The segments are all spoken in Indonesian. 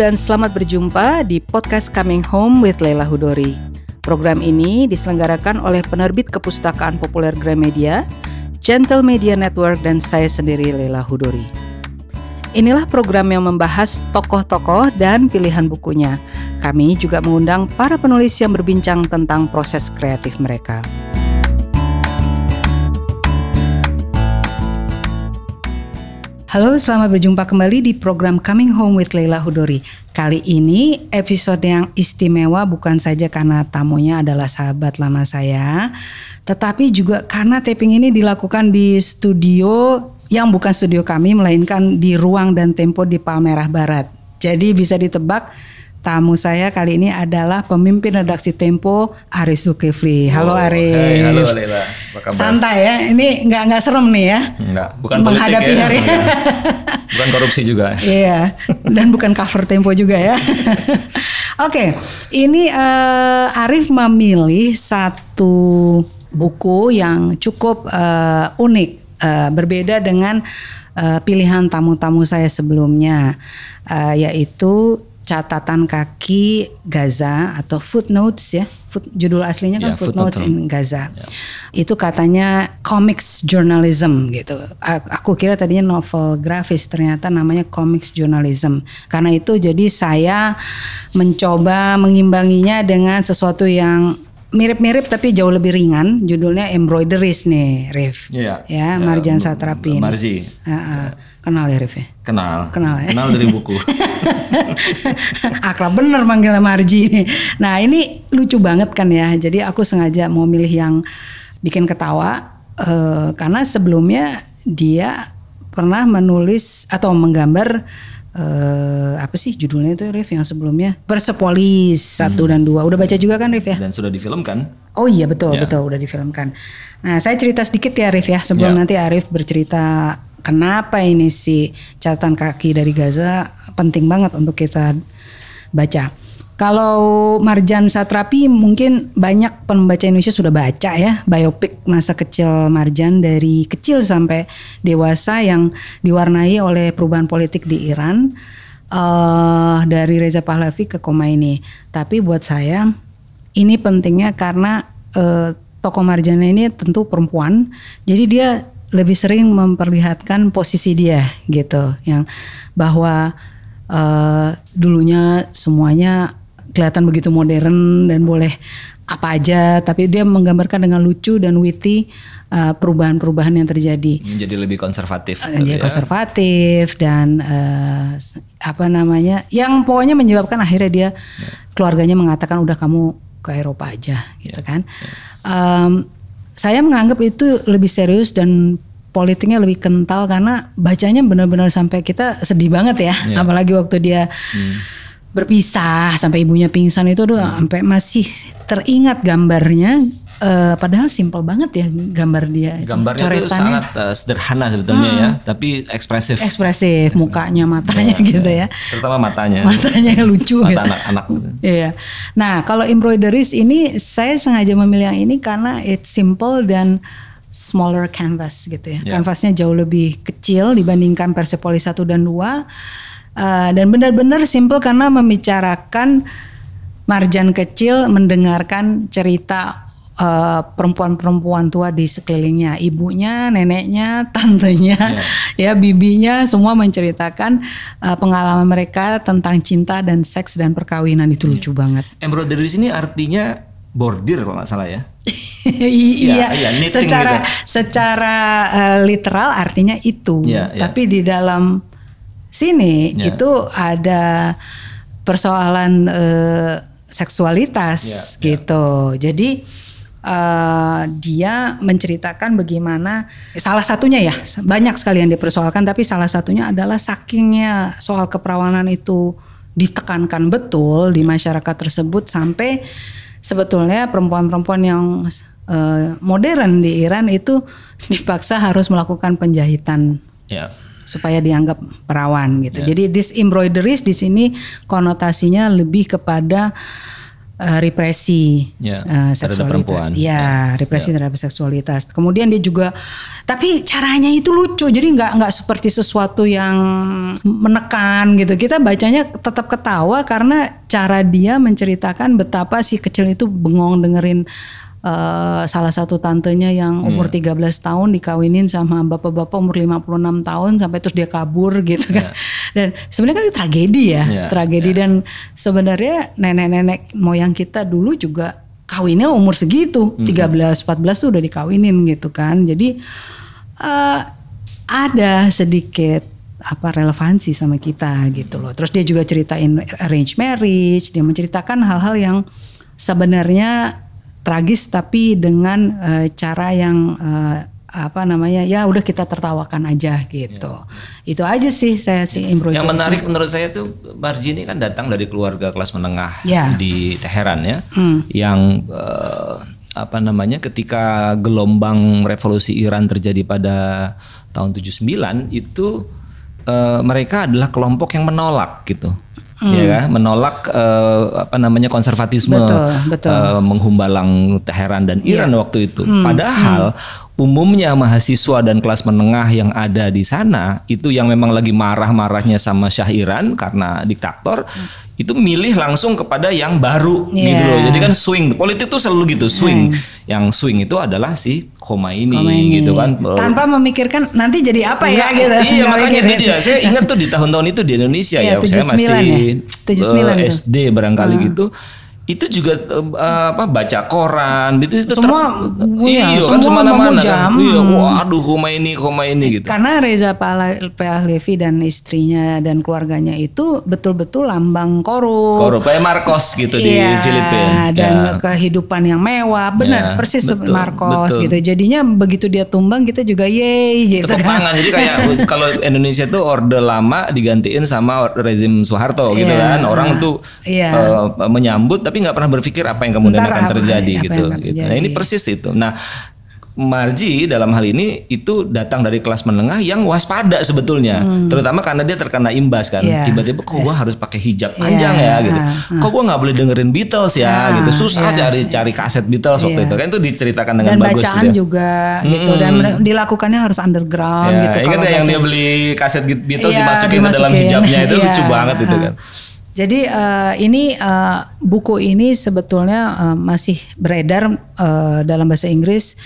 dan selamat berjumpa di podcast Coming Home with Leila Hudori. Program ini diselenggarakan oleh penerbit kepustakaan populer Gramedia, Gentle Media Network, dan saya sendiri Leila Hudori. Inilah program yang membahas tokoh-tokoh dan pilihan bukunya. Kami juga mengundang para penulis yang berbincang tentang proses kreatif mereka. Halo, selamat berjumpa kembali di program Coming Home with Leila Hudori. Kali ini episode yang istimewa bukan saja karena tamunya adalah sahabat lama saya, tetapi juga karena taping ini dilakukan di studio yang bukan studio kami, melainkan di ruang dan tempo di Palmerah Barat. Jadi bisa ditebak Tamu saya kali ini adalah pemimpin redaksi Tempo Aris Zulkifli. Halo oh, Aris. Hey, halo Leila. Apa kabar? Santai ya. Ini nggak nggak serem nih ya. Enggak. Bukan menghadapi ya. hari. bukan korupsi juga. Iya. Dan bukan cover Tempo juga ya. Oke. Okay, ini uh, Arif memilih satu buku yang cukup uh, unik, uh, berbeda dengan uh, pilihan tamu-tamu saya sebelumnya, uh, yaitu catatan kaki Gaza atau footnotes ya. Foot, judul aslinya kan yeah, footnotes footnote in Gaza. Yeah. Itu katanya comics journalism gitu. Aku kira tadinya novel grafis ternyata namanya comics journalism. Karena itu jadi saya mencoba mengimbanginya dengan sesuatu yang mirip-mirip tapi jauh lebih ringan. Judulnya Embroideries nih, Rif. Yeah. Ya, Marjan Satrapi. Marzi. Uh -uh. Kenal ya Rif ya? Kenal. Kenal ya? Kenal dari buku. Akrab bener manggilnya Marji ini. Nah ini lucu banget kan ya. Jadi aku sengaja mau milih yang bikin ketawa. Uh, karena sebelumnya dia pernah menulis atau menggambar uh, apa sih judulnya itu Rif yang sebelumnya Persepolis satu hmm. dan dua udah baca juga kan Rif ya dan sudah difilmkan oh iya betul ya. betul udah difilmkan nah saya cerita sedikit ya Rif ya sebelum ya. nanti Arif bercerita kenapa ini si catatan kaki dari Gaza penting banget untuk kita baca. Kalau Marjan Satrapi mungkin banyak pembaca Indonesia sudah baca ya biopik masa kecil Marjan dari kecil sampai dewasa yang diwarnai oleh perubahan politik di Iran uh, dari Reza Pahlavi ke Khomeini. Tapi buat saya ini pentingnya karena uh, tokoh Marjan ini tentu perempuan, jadi dia lebih sering memperlihatkan posisi dia gitu yang bahwa uh, dulunya semuanya kelihatan begitu modern dan boleh apa aja tapi dia menggambarkan dengan lucu dan witty uh, perubahan-perubahan yang terjadi menjadi lebih konservatif uh, ya. konservatif dan uh, apa namanya yang pokoknya menyebabkan akhirnya dia ya. keluarganya mengatakan udah kamu ke Eropa aja gitu ya. kan ya. Um, saya menganggap itu lebih serius dan politiknya lebih kental karena bacanya benar-benar sampai kita sedih banget ya, yeah. apalagi waktu dia hmm. berpisah sampai ibunya pingsan itu tuh hmm. sampai masih teringat gambarnya. Uh, padahal simpel banget ya gambar dia. Gambarnya itu, itu sangat uh, sederhana sebetulnya hmm. ya, tapi ekspresif. Ekspresif, mukanya, matanya ya, gitu ya. Terutama matanya. Matanya yang lucu. Mata gitu. anak-anak. Iya. Nah kalau embroideries ini saya sengaja memilih yang ini karena it's simple dan smaller canvas gitu ya. Yeah. Kanvasnya jauh lebih kecil dibandingkan Persepolis 1 dan 2. Uh, dan benar-benar simple karena membicarakan marjan kecil mendengarkan cerita perempuan perempuan-perempuan tua di sekelilingnya, ibunya, neneknya, tantenya, yeah. ya bibinya semua menceritakan uh, pengalaman mereka tentang cinta dan seks dan perkawinan itu yeah. lucu banget. Embroidery di sini artinya bordir kalau nggak salah ya. iya, ya, ya, secara gitu. secara uh, literal artinya itu, ya, ya. tapi di dalam sini ya. itu ada persoalan uh, seksualitas ya, ya. gitu. Ya. Jadi uh, dia menceritakan bagaimana salah satunya ya banyak sekali yang dipersoalkan, tapi salah satunya adalah sakingnya soal keperawanan itu ditekankan betul di masyarakat tersebut sampai sebetulnya perempuan-perempuan yang uh, modern di Iran itu dipaksa harus melakukan penjahitan. Yeah supaya dianggap perawan gitu. Yeah. Jadi this embroideries di sini konotasinya lebih kepada uh, represi Ya, uh, terhadap seksualitas. perempuan. Ya, represi terhadap seksualitas. Kemudian dia juga, tapi caranya itu lucu. Jadi nggak nggak seperti sesuatu yang menekan gitu. Kita bacanya tetap ketawa karena cara dia menceritakan betapa si kecil itu bengong dengerin uh, salah satu tantenya yang umur 13 tahun dikawinin sama bapak-bapak umur 56 tahun sampai terus dia kabur gitu kan. Dan sebenarnya kan itu tragedi ya, Ya, tragedi dan sebenarnya nenek-nenek moyang kita dulu juga kawinnya umur segitu, 13 14 tuh udah dikawinin gitu kan. Jadi eh, ada sedikit apa relevansi sama kita gitu loh. Terus dia juga ceritain arrange marriage, dia menceritakan hal-hal yang sebenarnya tragis tapi dengan eh, cara yang eh, apa namanya ya udah kita tertawakan aja gitu. Itu aja sih saya sih Yang menarik menurut saya tuh Marji ini kan datang dari keluarga kelas menengah Ya. di Teheran ya, Hmm. yang eh, apa namanya ketika gelombang revolusi Iran terjadi pada tahun 79 itu eh, mereka adalah kelompok yang menolak gitu. Ya kan? menolak eh, apa namanya konservatisme Hmm. Betul, betul. Iya. eh, menghumbalang Teheran dan Iran waktu itu. Padahal umumnya mahasiswa dan kelas menengah yang ada di sana itu yang memang lagi marah-marahnya sama Syah Iran karena diktator itu milih langsung kepada yang baru gitu Iya. loh. Jadi kan swing. Politik tuh selalu gitu, swing. Yang swing itu adalah si Khomeini, Khomeini. gitu kan. Tanpa memikirkan nanti jadi apa ya Enggak, gitu. Iya makanya itu dia. Saya ingat tuh di tahun-tahun itu di Indonesia Iya, ya. Saya 79 masih ya? 79 eh, tuh. SD barangkali gitu. Itu juga eh, apa baca koran gitu itu Semua, iya, iya, kan semua semana-mana memuja. kan. Iya, Hmm. waduh Khomeini Khomeini gitu. Karena Reza Pahlavi dan istrinya dan keluarganya itu betul-betul lambang korup. Korup kayak Marcos gitu di Iya, Filipina. dan Ya. kehidupan yang mewah, benar Ya, persis betul, Marcos betul. gitu. Jadinya begitu dia tumbang kita juga yeay gitu Tepuk kan. tangan. Jadi kayak kalau Indonesia tuh orde lama digantiin sama rezim Soeharto gitu Iya, kan. Orang tuh iya. eh, menyambut tapi nggak pernah berpikir apa yang kemudian Ntar akan apa- terjadi apa gitu. akan gitu. Nah ini persis itu. Nah Marji dalam hal ini itu datang dari kelas menengah yang waspada sebetulnya, terutama karena dia terkena imbas kan. Hmm. Iya. Tiba-tiba kok gua harus pakai hijab panjang Iya, ya gitu. ah, Kok gua nggak boleh dengerin Beatles ya Ah, gitu. Susah iya. cari cari kaset Beatles waktu Iya. itu kan itu diceritakan dengan Dan bagus bacaan dia. juga gitu dan dilakukannya harus underground Ya, gitu ingat yang dia beli kaset Beatles Iya, dimasukin, ke dalam dimasukin. hijabnya itu Iya, lucu banget itu ah. kan. Jadi eh, ini eh, buku ini sebetulnya eh, masih beredar eh, dalam bahasa Inggris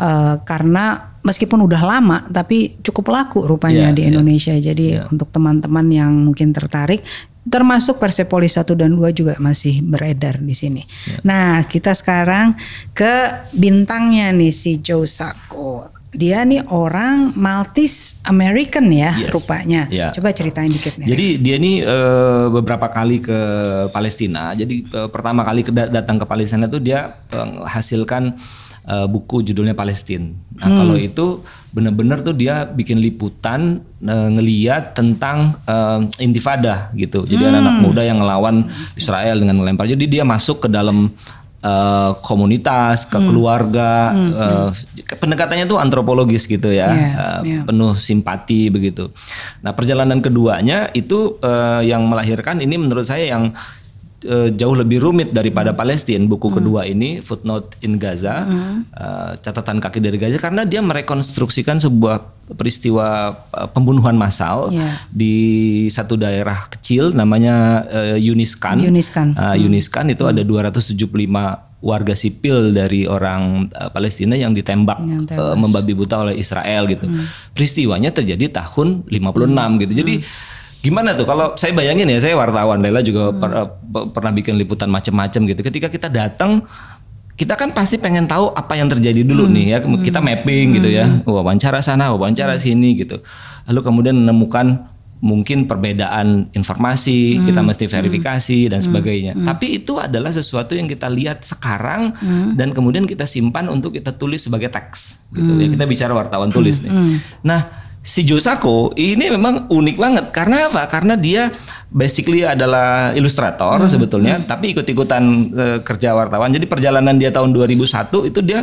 eh, karena meskipun udah lama tapi cukup laku rupanya Iya, di iya. Indonesia. Jadi untuk teman-teman yang mungkin tertarik termasuk Persepolis 1 dan 2 juga masih beredar di sini. Iya. Nah, kita sekarang ke bintangnya nih si Joe Sacco. Dia nih orang Maltese American ya Yes. rupanya. Iya. Coba ceritain dikit nih. Jadi dia ini eh, beberapa kali ke Palestina. Jadi eh, pertama kali ke- datang ke Palestina itu dia menghasilkan eh, buku judulnya Palestina. Nah Hmm. kalau itu benar-benar tuh dia bikin liputan eh, ngeliat tentang eh, intifada gitu. Jadi Hmm. anak-anak muda yang ngelawan Israel dengan melempar. Jadi dia masuk ke dalam eh, komunitas, ke Hmm. keluarga, eh, pendekatannya tuh antropologis gitu ya, Iya, eh, iya. penuh simpati begitu. Nah perjalanan keduanya itu eh, yang melahirkan ini menurut saya yang eh, jauh lebih rumit daripada Palestina. Buku kedua ini Footnote in Gaza, eh, catatan kaki dari Gaza karena dia merekonstruksikan sebuah peristiwa eh, pembunuhan massal Iya. di satu daerah kecil namanya eh, Yuniskan. Yuniskan. Uh, Yuniskan itu ada 275 warga sipil dari orang uh, Palestina yang ditembak Yang uh, membabi buta oleh Israel gitu. Peristiwanya terjadi tahun 56 gitu. Jadi gimana tuh kalau saya bayangin ya saya wartawan Lela juga per- uh, pe- pernah bikin liputan macam-macam gitu. Ketika kita datang kita kan pasti pengen tahu apa yang terjadi dulu nih ya. Kita mapping gitu ya. Wawancara sana, wawancara sini gitu. Lalu kemudian menemukan mungkin perbedaan informasi, kita mesti verifikasi dan sebagainya. Tapi itu adalah sesuatu yang kita lihat sekarang dan kemudian kita simpan untuk kita tulis sebagai teks gitu ya. Kita bicara wartawan tulis nih. Nah, si Josako ini memang unik banget karena apa? Karena dia basically adalah ilustrator sebetulnya, tapi ikut-ikutan eh, kerja wartawan. Jadi perjalanan dia tahun 2001 itu dia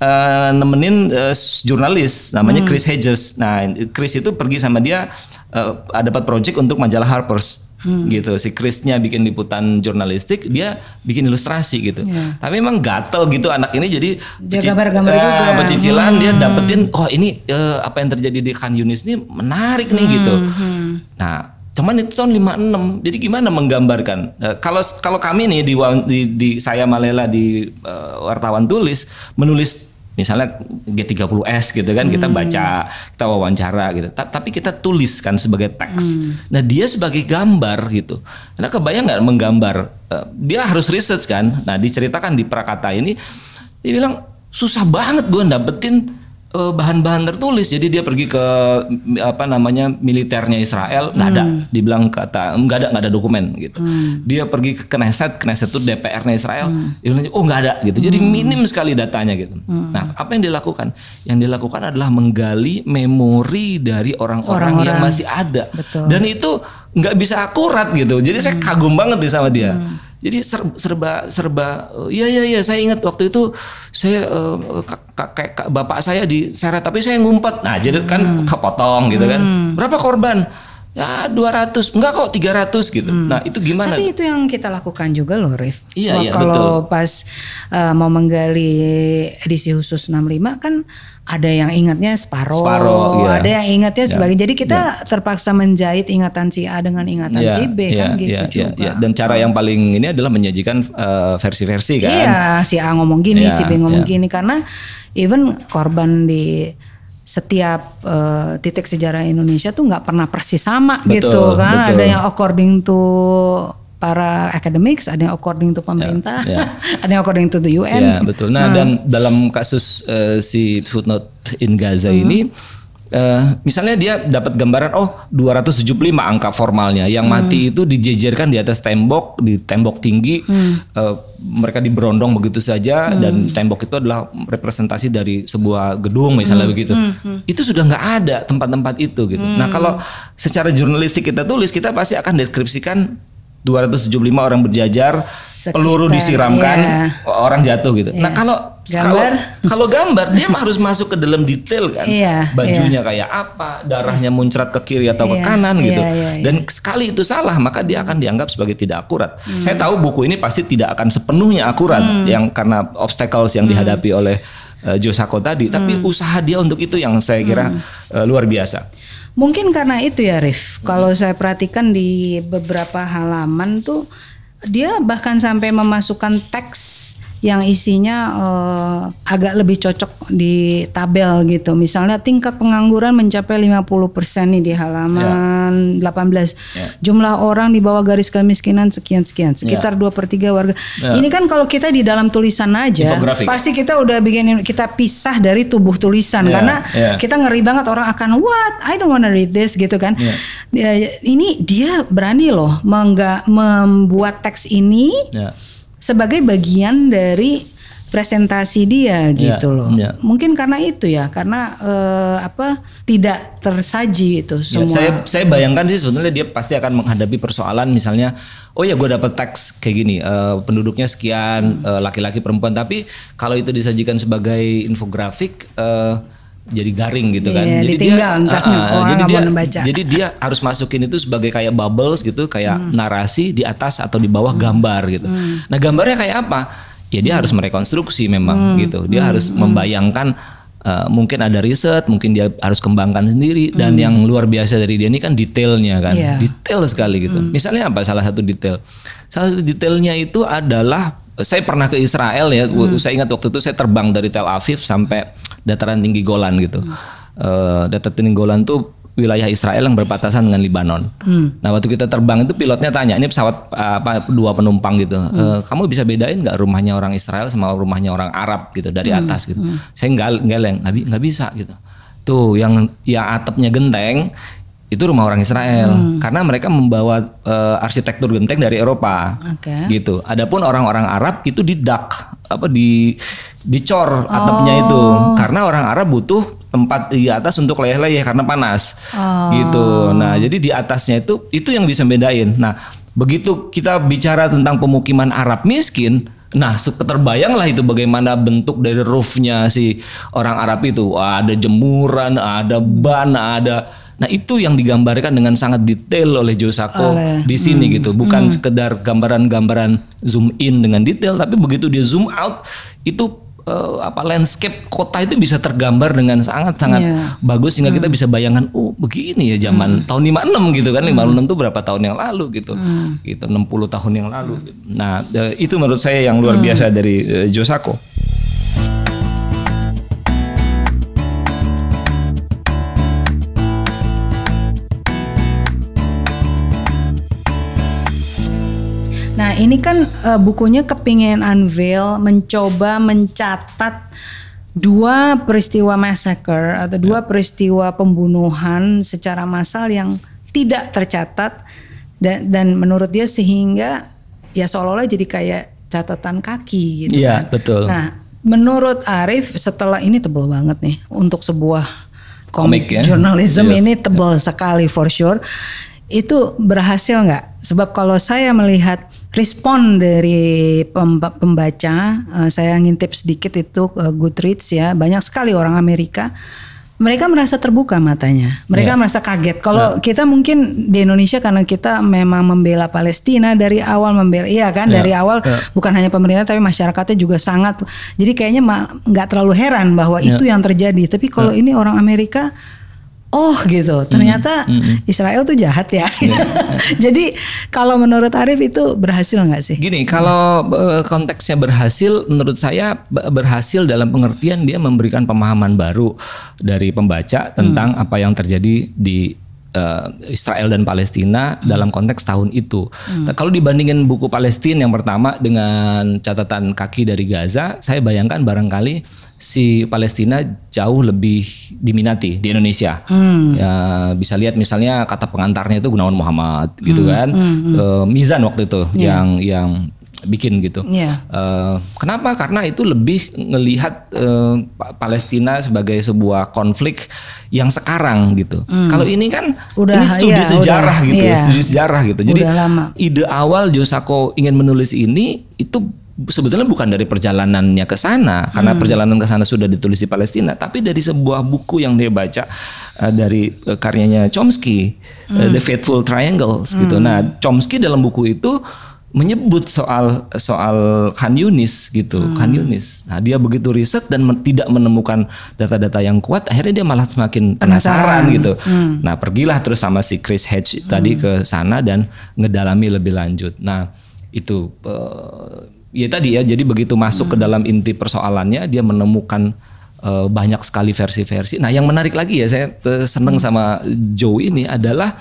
eh, nemenin eh, jurnalis namanya Chris Hedges. Nah, Chris itu pergi sama dia ada dapat project untuk majalah Harper's. Hmm. gitu. Si Chrisnya bikin liputan jurnalistik, dia bikin ilustrasi gitu. Yeah. Tapi emang gatel gitu anak ini jadi dia gambar-gambar uh, juga. Pecicilan hmm. dia dapetin, oh ini uh, apa yang terjadi di Khan Yunis ini menarik nih hmm. gitu. Hmm. Nah cuman itu tahun 56 jadi gimana menggambarkan uh, kalau kalau kami nih di, di, di saya Malela di uh, wartawan tulis menulis misalnya G30S gitu kan hmm. kita baca kita wawancara gitu tapi kita tuliskan sebagai teks hmm. nah dia sebagai gambar gitu nah kebayang nggak menggambar uh, dia harus research kan nah diceritakan di Prakata ini dia bilang susah banget gue dapetin bahan-bahan tertulis. Jadi dia pergi ke apa namanya militernya Israel, nggak hmm. ada, dibilang kata nggak ada nggak ada dokumen gitu. Hmm. Dia pergi ke Knesset, Knesset itu DPR-nya Israel, hmm. dia bilang oh nggak ada gitu. Jadi hmm. minim sekali datanya gitu. Hmm. Nah apa yang dilakukan? Yang dilakukan adalah menggali memori dari orang-orang yang masih ada. Betul. Dan itu nggak bisa akurat gitu. Jadi hmm. saya kagum banget nih sama dia. Hmm jadi serba serba iya iya iya saya ingat waktu itu saya uh, kakek bapak saya diseret tapi saya ngumpet. Nah, jadi kan hmm. kepotong gitu kan. Hmm. Berapa korban? Ya 200, enggak kok 300 gitu. Hmm. Nah, itu gimana? Tapi itu yang kita lakukan juga loh, Rif. Iya, iya, Kalau betul. pas uh, mau menggali edisi khusus 65 kan ada yang ingatnya separuh iya. ada yang ingatnya ya. sebagai jadi kita ya. terpaksa menjahit ingatan si A dengan ingatan ya, si B ya, kan gitu ya, juga. Ya, Dan cara yang paling ini adalah menyajikan eh, versi-versi uh, kan. Iya, si A ngomong gini, ya, si B ngomong ya. gini karena even korban di setiap uh, titik sejarah Indonesia tuh nggak pernah persis sama betul, gitu kan. Betul. Ada yang according to para academics, ada yang according to pemerintah, yeah, yeah. ada yang according to the UN. Ya, betul. Nah, hmm. dan dalam kasus uh, si footnote in Gaza hmm. ini Uh, misalnya dia dapat gambaran oh 275 angka formalnya yang hmm. mati itu dijejerkan di atas tembok di tembok tinggi hmm. uh, mereka diberondong begitu saja hmm. dan tembok itu adalah representasi dari sebuah gedung misalnya hmm. begitu hmm. Hmm. itu sudah nggak ada tempat-tempat itu gitu nah, hmm. nah kalau secara jurnalistik kita tulis kita pasti akan deskripsikan 275 orang berjajar, Sekitar, peluru disiramkan, iya. orang jatuh gitu. Iya. Nah kalau gambar, kalau, kalau gambar dia harus masuk ke dalam detail kan, iya, bajunya iya. kayak apa, darahnya muncrat ke kiri atau iya, ke kanan iya, gitu. Iya, iya. Dan sekali itu salah maka dia akan dianggap sebagai tidak akurat. Hmm. Saya tahu buku ini pasti tidak akan sepenuhnya akurat, hmm. yang karena obstacles yang hmm. dihadapi oleh uh, Josako tadi, hmm. tapi usaha dia untuk itu yang saya kira hmm. uh, luar biasa. Mungkin karena itu ya Rif. Hmm. Kalau saya perhatikan di beberapa halaman tuh dia bahkan sampai memasukkan teks yang isinya uh, agak lebih cocok di tabel gitu. Misalnya tingkat pengangguran mencapai 50% nih di halaman yeah. 18. Yeah. Jumlah orang di bawah garis kemiskinan sekian-sekian, sekitar yeah. 2 per 3 warga. Yeah. Ini kan kalau kita di dalam tulisan aja, Infografik. pasti kita udah bikin kita pisah dari tubuh tulisan yeah. karena yeah. kita ngeri banget orang akan what I don't wanna read this gitu kan. Yeah. Ini dia berani loh mengga, membuat teks ini. Yeah sebagai bagian dari presentasi dia ya, gitu loh. Ya. Mungkin karena itu ya, karena uh, apa tidak tersaji itu ya, semua. Ya, saya saya bayangkan sih sebetulnya dia pasti akan menghadapi persoalan misalnya, oh ya gue dapat teks kayak gini, uh, penduduknya sekian, laki laki-laki perempuan, tapi kalau itu disajikan sebagai infografik. Uh, jadi garing gitu kan. Yeah, jadi ditinggal, dia uh, uh, jadi dia jadi dia harus masukin itu sebagai kayak bubbles gitu, kayak hmm. narasi di atas atau di bawah hmm. gambar gitu. Hmm. Nah, gambarnya kayak apa? Ya dia hmm. harus merekonstruksi memang hmm. gitu. Dia hmm. harus hmm. membayangkan uh, mungkin ada riset, mungkin dia harus kembangkan sendiri dan hmm. yang luar biasa dari dia ini kan detailnya kan. Yeah. Detail sekali gitu. Hmm. Misalnya apa salah satu detail? Salah satu detailnya itu adalah saya pernah ke Israel ya. Hmm. Saya ingat waktu itu saya terbang dari Tel Aviv sampai dataran tinggi Golan gitu. Hmm. Uh, dataran tinggi Golan tuh wilayah Israel yang berbatasan dengan Libanon. Hmm. Nah waktu kita terbang itu pilotnya tanya, ini pesawat apa dua penumpang gitu, hmm. e, kamu bisa bedain nggak rumahnya orang Israel sama rumahnya orang Arab gitu dari hmm. atas gitu. Hmm. Saya nggak nggak nggak bisa gitu. Tuh yang yang atapnya genteng itu rumah orang Israel hmm. karena mereka membawa uh, arsitektur genteng dari Eropa okay. gitu. Adapun orang-orang Arab itu di dak apa di dicor atapnya oh. itu karena orang Arab butuh tempat di atas untuk leyeh-leyeh karena panas oh. gitu. Nah jadi di atasnya itu itu yang bisa bedain. Nah begitu kita bicara tentang pemukiman Arab miskin, Nah, terbayanglah itu bagaimana bentuk dari roofnya si orang Arab itu. Ada jemuran, ada ban, ada Nah itu yang digambarkan dengan sangat detail oleh Josako Oleh- di sini gitu, bukan sekedar gambaran-gambaran zoom in dengan detail, tapi begitu dia zoom out itu eh, apa landscape kota itu bisa tergambar dengan sangat-sangat Iya. bagus sehingga kita bisa bayangkan, oh begini ya zaman tahun 56 gitu kan, 56 itu berapa tahun yang lalu gitu, gitu 60 tahun yang lalu. Nah eh, itu menurut saya yang luar biasa dari eh, Josako. Nah ini kan eh, bukunya kepingin unveil, mencoba mencatat dua peristiwa massacre atau dua peristiwa pembunuhan secara massal yang tidak tercatat dan, dan menurut dia sehingga ya seolah-olah jadi kayak catatan kaki gitu Iya, kan. betul. Nah menurut Arif setelah ini tebel banget nih untuk sebuah Komik komik ya? journalism Yes. ini tebal sekali for sure. Itu berhasil nggak? Sebab kalau saya melihat respon dari pemba- pembaca, eh, saya ngintip sedikit itu eh, Goodreads ya, banyak sekali orang Amerika. Mereka merasa terbuka matanya, mereka Ya. merasa kaget. Kalau kita mungkin di Indonesia karena kita memang membela Palestina dari awal membela, iya kan Ya, dari awal ya. bukan hanya pemerintah tapi masyarakatnya juga sangat. Jadi kayaknya nggak terlalu heran bahwa Ya. itu yang terjadi. Tapi kalau ini orang Amerika, oh gitu, ternyata Israel tuh jahat ya. Jadi kalau menurut Arif itu berhasil nggak sih? Gini, kalau eh, konteksnya berhasil, menurut saya be- berhasil dalam pengertian dia memberikan pemahaman baru dari pembaca tentang apa yang terjadi di eh, Israel dan Palestina dalam konteks tahun itu. Nah, Kalau dibandingin buku Palestina yang pertama dengan catatan kaki dari Gaza, saya bayangkan barangkali si Palestina jauh lebih diminati di Indonesia. Ya bisa lihat misalnya kata pengantarnya itu Gunawan Muhammad gitu kan, Eh, Mizan waktu itu yang yang bikin gitu. Iya. Eh, kenapa? Karena itu lebih ngelihat Pa- Palestina sebagai sebuah konflik yang sekarang gitu. Kalau ini kan Udah, ini studi iya, sejarah udah, gitu, iya. studi sejarah gitu. Jadi lama. ide awal Josako ingin menulis ini itu sebetulnya bukan dari perjalanannya ke sana karena Hmm. perjalanan ke sana sudah ditulis di Palestina, tapi dari sebuah buku yang dia baca eh, dari eh, karyanya Chomsky, eh, Hmm. The Fateful Triangles gitu. Nah, Chomsky dalam buku itu menyebut soal soal Khan Yunis gitu, Hmm. Khan Yunis. Nah, dia begitu riset dan men- tidak menemukan data-data yang kuat, akhirnya dia malah semakin penasaran, Penasaran. gitu. Nah, pergilah terus sama si Chris Hedge tadi ke sana dan ngedalami lebih lanjut. Nah, itu eh, ya tadi ya, jadi begitu masuk ke dalam inti persoalannya, dia menemukan eh, banyak sekali versi-versi. Nah, yang menarik lagi ya, saya eh, seneng sama Joe ini adalah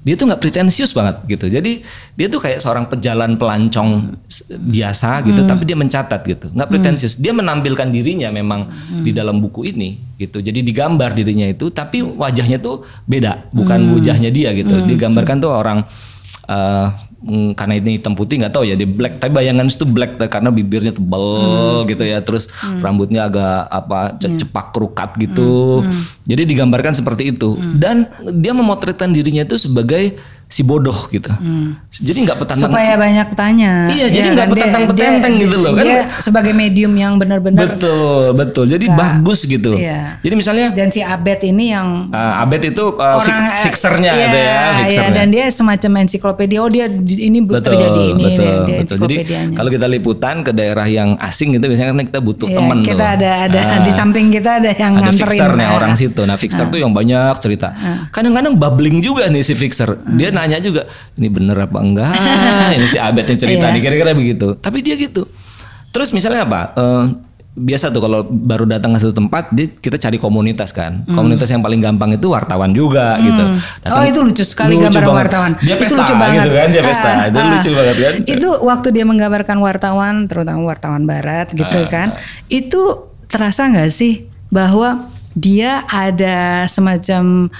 dia tuh nggak pretensius banget gitu. Jadi dia tuh kayak seorang pejalan pelancong biasa gitu, tapi dia mencatat gitu, nggak pretensius. Dia menampilkan dirinya memang di dalam buku ini gitu. Jadi digambar dirinya itu, tapi wajahnya tuh beda, bukan wajahnya dia gitu. Digambarkan tuh orang mm, karena ini hitam putih nggak tahu ya di black. Tapi bayangan itu black karena bibirnya tebel gitu ya. Terus rambutnya agak apa ce- cepak kerukat gitu. Jadi digambarkan seperti itu. Dan dia memotretkan dirinya itu sebagai si bodoh gitu jadi nggak petantang Supaya banyak tanya. Iya, jadi Ya nggak kan? Petentang-petenteng dia- gitu loh, kan? Dia sebagai medium yang benar-benar betul betul jadi bagus gitu Iya. jadi misalnya dan si Abed ini yang uh, Abed itu uh, fik- eh, fixernya iya, gitu ya iya, fixernya dan dia semacam ensiklopedia. Oh dia di- ini betul, terjadi ini betul, dia, dia betul. Jadi kalau kita liputan ke daerah yang asing gitu biasanya kan kita butuh Iya, teman kita tuh. ada ada Ah, di samping kita ada yang ada nganterin. fixernya Ah. orang situ. Nah, fixer tuh yang banyak cerita. Kadang-kadang bubbling juga nih si fixer. Dia nanya juga, ini bener apa enggak? ini si Abed yang cerita Iya. nih kira-kira begitu. Tapi dia gitu. Terus misalnya apa? Eh, biasa tuh kalau baru datang ke satu tempat, dia, kita cari komunitas kan. Komunitas yang paling gampang itu wartawan juga gitu. Oh, itu lucu sekali gambaran banget. wartawan. Dia Itu pesta lucu banget. gitu kan, dia pesta. Ah, itu ah. lucu banget kan. Itu waktu dia menggambarkan wartawan, terutama wartawan barat gitu Ah, kan. Itu terasa nggak sih bahwa dia ada semacam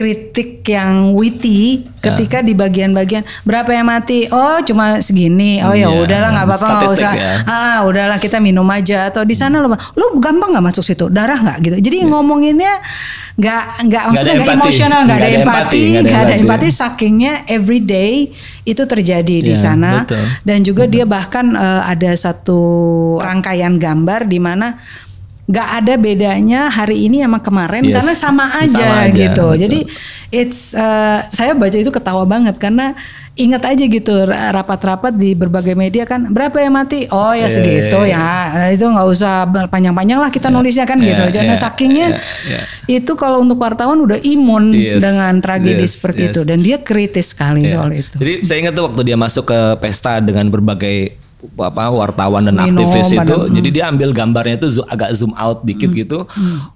kritik yang witty ketika di bagian-bagian berapa yang mati? Oh cuma segini. Oh ya Iya, udahlah nggak apa-apa nggak usah. ya. ah udahlah kita minum aja. Atau di sana lo lo gampang nggak masuk situ? Darah nggak? Gitu. Jadi ngomonginnya nggak nggak maksudnya nggak emosional nggak ada empati nggak ada empati. sakingnya everyday itu terjadi di Iya, sana. betul. dan juga dia bahkan eh, ada satu rangkaian gambar di mana nggak ada bedanya hari ini sama kemarin Yes. karena sama aja, Sama aja, gitu. betul. Jadi it's uh, saya baca itu ketawa banget karena ingat aja gitu ra- rapat-rapat di berbagai media kan berapa yang mati oh ya Iya, segitu iya, ya itu nggak usah panjang-panjang lah kita nulisnya kan iya, gitu karena iya, sakingnya iya, iya. itu kalau untuk wartawan udah imun Yes, dengan tragedi yes, seperti yes. itu dan dia kritis sekali Iya. soal itu Jadi saya ingat tuh waktu dia masuk ke pesta dengan berbagai apa wartawan dan Minum, aktivis itu, jadi dia ambil gambarnya itu zo- agak zoom out dikit Hmm. gitu,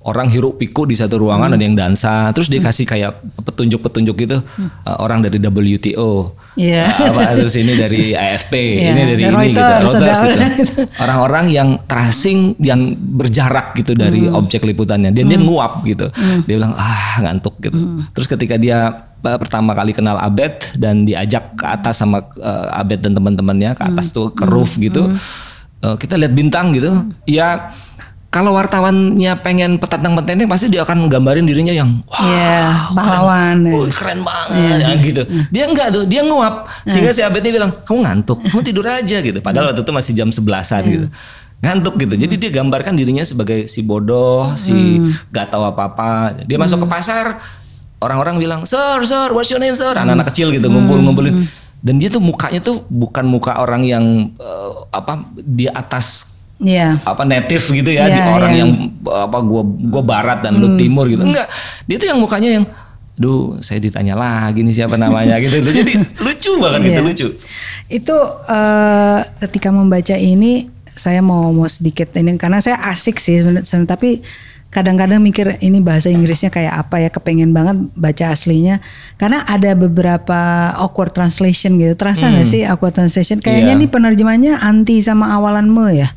orang hiruk pikuk di satu ruangan ada yang dansa, terus Hmm. dikasih kayak petunjuk-petunjuk gitu, uh, orang dari WTO, Iya. uh, apa terus ini dari AFP, Iya, ini dari ini gitu, Reuters, gitu. orang-orang yang tracing yang berjarak gitu dari Hmm. objek liputannya, dan dia nguap gitu, dia bilang ah ngantuk gitu, Hmm. terus ketika dia pertama kali kenal Abed dan diajak ke atas sama uh, Abed dan teman-temannya ke atas tuh ke roof gitu. Uh, kita lihat bintang gitu. Ya kalau wartawannya pengen petantang-petenteng pasti dia akan gambarin dirinya yang wah Iya, pahlawan ya. Wih, keren banget ya, gitu. Dia enggak tuh, dia nguap. Sehingga si Abednya bilang, "Kamu ngantuk, kamu tidur aja" gitu. Padahal waktu itu masih jam 11-an gitu. Ngantuk gitu. Jadi dia gambarkan dirinya sebagai si bodoh, si gak tahu apa-apa. Dia masuk ke pasar, orang-orang bilang, "Sir, sir, what's your name, sir?" Anak-anak kecil gitu ngumpul-ngumpulin. Dan dia tuh mukanya tuh bukan muka orang yang eh, apa di atas Iya. apa native gitu ya, di Iya, orang iya. yang apa gua gua barat dan lu timur gitu. Enggak. Dia tuh yang mukanya yang Duh, saya ditanya lagi nih siapa namanya gitu. Jadi lucu banget gitu, Iya. lucu. Itu eh, ketika membaca ini saya mau mau sedikit ini karena saya asik sih sebenarnya tapi kadang-kadang mikir ini bahasa Inggrisnya kayak apa ya kepengen banget baca aslinya. Karena ada beberapa awkward translation gitu. Terasa nggak sih awkward translation? Kayaknya Hmm. Iya. nih penerjemahnya anti sama awalan me ya.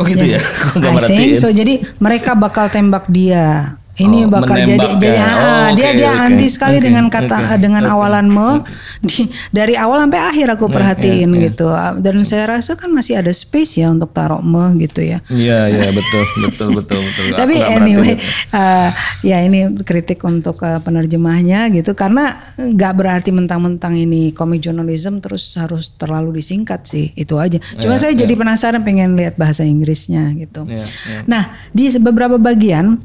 Oh gitu ya. Gua nggak I think so. Jadi mereka bakal tembak dia ini Oh, bakal jadi jadi ya. ah, Oh, dia oke, dia oke. anti sekali Oke, dengan kata oke, dengan oke. awalan me di, dari awal sampai akhir aku perhatiin iya. gitu dan saya rasa kan masih ada space ya untuk taruh me gitu ya Iya, iya betul, betul, betul, betul. Aku tapi anyway eh, ya ini kritik untuk eh, penerjemahnya gitu karena nggak berarti mentang-mentang ini komik journalism terus harus terlalu disingkat sih itu aja cuma saya jadi penasaran pengen lihat bahasa Inggrisnya gitu Iya, iya. Nah, di beberapa bagian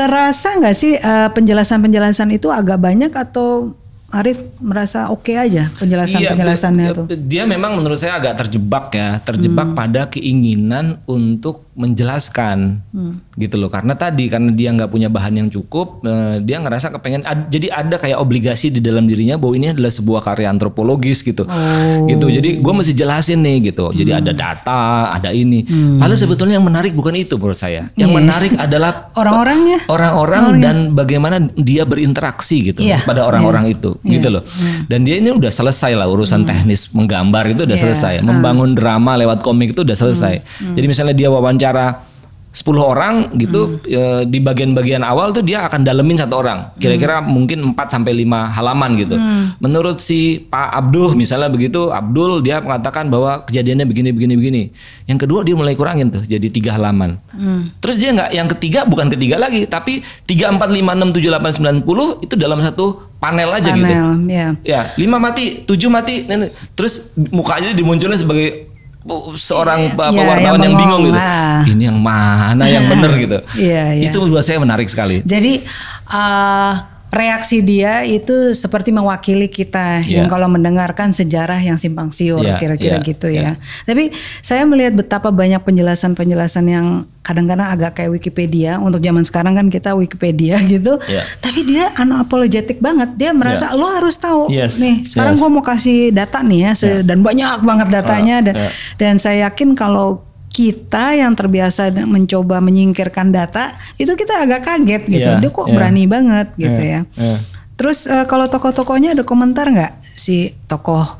terasa nggak sih eh, penjelasan-penjelasan itu agak banyak atau Arif merasa oke aja penjelasan-penjelasannya Iya, tuh? Dia memang menurut saya agak terjebak ya, terjebak Hmm. pada keinginan untuk menjelaskan, Hmm. gitu loh. Karena tadi karena dia nggak punya bahan yang cukup, eh, dia ngerasa kepengen. ad- jadi ada kayak obligasi di dalam dirinya bahwa ini adalah sebuah karya antropologis gitu, Oh. gitu. Jadi gue mesti jelasin nih gitu. Jadi Hmm. ada data, ada ini. Padahal sebetulnya yang menarik bukan itu menurut saya. Yang menarik adalah Orang-orangnya? orang-orang dan bagaimana dia berinteraksi gitu Iya, pada orang-orang itu gitu loh. Dan dia ini udah selesai lah urusan teknis menggambar itu udah Iya, selesai. Membangun drama lewat komik itu udah selesai. Jadi misalnya dia wawancara 10 orang gitu eh, di bagian-bagian awal tuh dia akan dalemin satu orang. Kira-kira mungkin 4 sampai 5 halaman gitu. Menurut si Pak Abdul misalnya begitu, Abdul dia mengatakan bahwa kejadiannya begini begini begini. Yang kedua dia mulai kurangin tuh jadi tiga halaman. Terus dia nggak yang ketiga bukan ketiga lagi, tapi 3 4 5 6 7 8 9 10 itu dalam satu panel aja gitu. Panel, ya. Ya, lima mati, tujuh mati, terus mukanya dimunculin sebagai seorang apa, Iya, wartawan yang yang, bingung gitu. ah. Ini yang mana yang benar gitu. Iya, iya. Itu buat saya menarik sekali. Jadi eh, reaksi dia itu seperti mewakili kita Iya. yang kalau mendengarkan sejarah yang simpang siur Iya, kira-kira iya, gitu ya. Tapi saya melihat betapa banyak penjelasan-penjelasan yang kadang-kadang agak kayak Wikipedia. Untuk zaman sekarang kan kita Wikipedia gitu. Iya. Tapi dia unapologetic banget. Dia merasa lo harus tahu Yes, nih. Sekarang yes. gue mau kasih data nih ya se- dan banyak banget datanya dan iya. dan saya yakin kalau kita yang terbiasa mencoba menyingkirkan data itu kita agak kaget gitu. Iya, Dia kok iya. berani banget gitu Iya, ya. iya. Terus eh, kalau tokoh-tokohnya ada komentar nggak si tokoh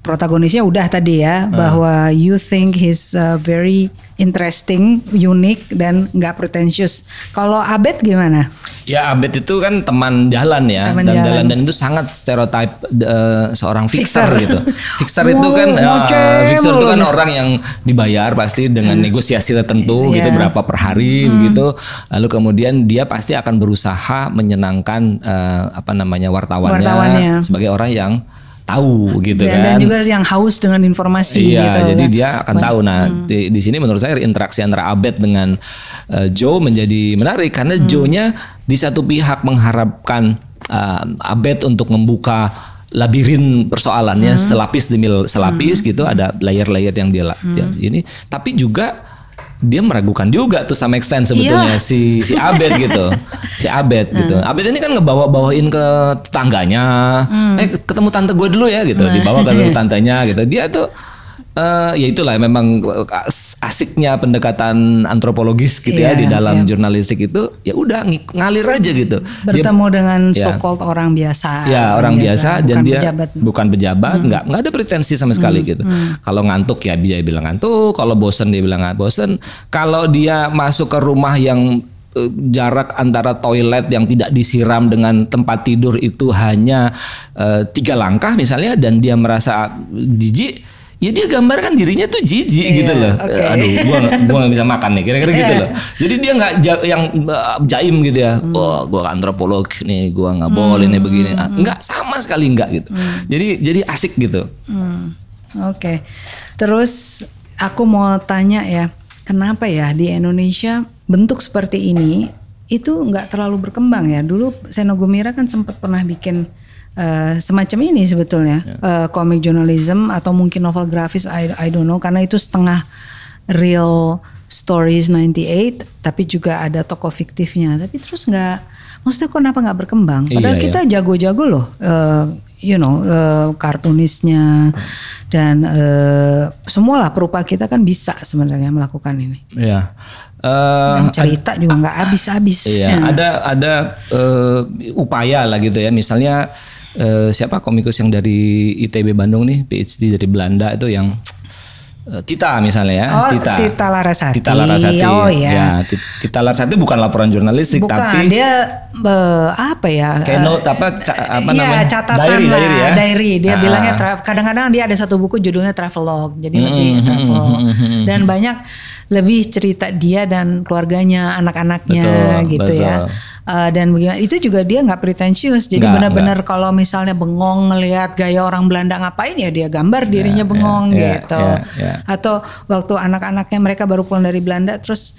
protagonisnya udah tadi ya bahwa you think he's uh, very interesting, unik dan nggak pretentious. Kalau Abed gimana? Ya Abed itu kan teman jalan ya, Teman dan jalan. jalan dan itu sangat stereotip eh, seorang fixer, Fixer. gitu. Fixer itu kan, ya, ngoceh fixer itu kan orang yang dibayar pasti dengan negosiasi tertentu Iya. gitu berapa per hari gitu. Lalu kemudian dia pasti akan berusaha menyenangkan eh, apa namanya wartawannya, Wartawannya. sebagai orang yang tahu gitu dan, kan. dan juga yang haus dengan informasi Iya, gitu. jadi kan. dia akan tahu. Nah, di, di sini menurut saya interaksi antara Abed dengan eh, Joe menjadi menarik karena Joe-nya di satu pihak mengharapkan eh, Abed untuk membuka labirin persoalannya selapis demi selapis gitu, ada layer-layer yang dia la- ya, ini, tapi juga dia meragukan juga tuh sama extent sebetulnya si si Abed gitu. Si Abed gitu. Abed ini kan ngebawa-bawain ke tetangganya. Eh ketemu tante gue dulu ya gitu. Dibawa ke tantenya gitu. Dia tuh eh ya itulah memang as- asiknya pendekatan antropologis gitu ya Iya, di dalam jurnalistik itu ya udah ng- ngalir aja gitu. Dia- bertemu dengan Ya. so called orang biasa. Ya orang biasa, dan bukan dia pejabat. Hmm. bukan pejabat, nggak nggak ada pretensi sama sekali gitu. Kalau ngantuk ya dia bilang ngantuk, kalau bosen dia bilang nggak bosen. Kalau dia masuk ke rumah yang eh, jarak antara toilet yang tidak disiram dengan tempat tidur itu hanya eh, tiga langkah misalnya dan dia merasa jijik. Ya dia gambarkan dirinya tuh jijik gitu loh. Iya, oke. Aduh, gua gua nggak bisa makan nih, kira-kira gitu Iya. loh. Jadi dia nggak ja- yang uh, jaim gitu ya. Hmm. Oh, gua antropolog nih, gua nggak boleh nih begini. Ah, Nggak sama sekali nggak gitu. Jadi jadi asik gitu. Hmm, Oke. Terus aku mau tanya ya, kenapa ya di Indonesia bentuk seperti ini itu nggak terlalu berkembang ya? Dulu Seno Gumira kan sempat pernah bikin eh, semacam ini sebetulnya, eh, comic journalism atau mungkin novel grafis, I, I don't know, karena itu setengah real stories 98, tapi juga ada tokoh fiktifnya. Tapi terus nggak, maksudnya kenapa nggak berkembang? Padahal Iya, kita jago-jago loh, eh, you know, eh, kartunisnya dan eh, semualah perupa kita kan bisa sebenarnya melakukan ini. Iya. Eh, Dan cerita juga nggak habis-habis. Iya, ada ada eh, upaya lah gitu ya. Misalnya eh, siapa komikus yang dari ITB Bandung nih, PhD dari Belanda itu yang eh, Tita misalnya ya, Oh, Tita. Tita Larasati. Tita Larasati. Oh, iya. Ya, Ti- Tita Larasati bukan laporan jurnalistik Bukan tapi dia eh, apa ya? eh, note apa ca- apa Iya, namanya? catatan diary, lah, diary ya. diary. Dia Ah. bilangnya kadang-kadang dia ada satu buku judulnya travelog, jadi Hmm, lebih travel dan banyak lebih cerita dia dan keluarganya, anak-anaknya Betul, gitu ya. Eh, dan bagaimana itu juga dia nggak pretensius, jadi benar-benar kalau misalnya bengong ngelihat gaya orang Belanda ngapain ya dia gambar dirinya bengong ya, gitu. ya, ya. Atau waktu anak-anaknya mereka baru pulang dari Belanda terus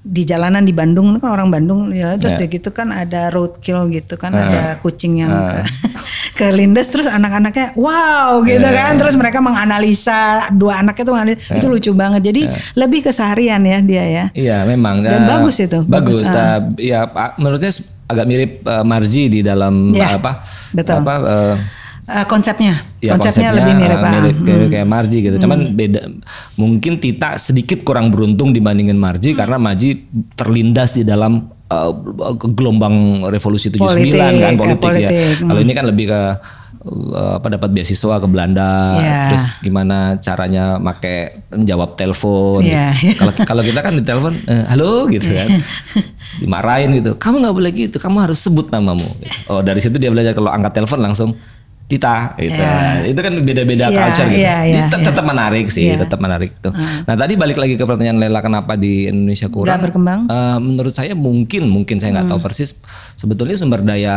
di jalanan di Bandung kan orang Bandung ya terus Ya. dia gitu kan ada roadkill gitu kan Ah. ada kucing yang ke, ke lindes terus anak-anaknya wow gitu Ya. kan. Terus mereka menganalisa dua anaknya tuh menganalisa, itu lucu banget. Jadi lebih keseharian ya dia ya. Iya memang. Dan Eh, bagus itu, bagus, bagus, eh, ya Pak, menurutnya agak mirip eh, Marji di dalam Iya, apa betul. apa eh, Eh, konsepnya. Ya konsepnya, lebih mirip ah. mirip kayak, kayak Marji gitu. Cuman beda mungkin Tita sedikit kurang beruntung dibandingin Marji karena Marji terlindas di dalam eh, gelombang revolusi 79 Politik, kan politik, politik, ya. kalau ini kan lebih ke apa dapat beasiswa ke Belanda Iya. terus gimana caranya make menjawab telepon Iya. gitu. kalau kalau kita kan di telepon eh, halo gitu kan. Dimarahin gitu. Kamu nggak boleh gitu kamu harus sebut namamu. Oh dari situ dia belajar kalau angkat telepon langsung Tita gitu Iya. itu kan beda-beda Iya, culture gitu iya, iya, Jadi tet- iya. tetap menarik sih Iya. tetap menarik tuh nah tadi balik lagi ke pertanyaan Lela kenapa di Indonesia kurang Nggak berkembang? Eh, menurut saya mungkin mungkin saya nggak Hmm. tahu persis sebetulnya sumber daya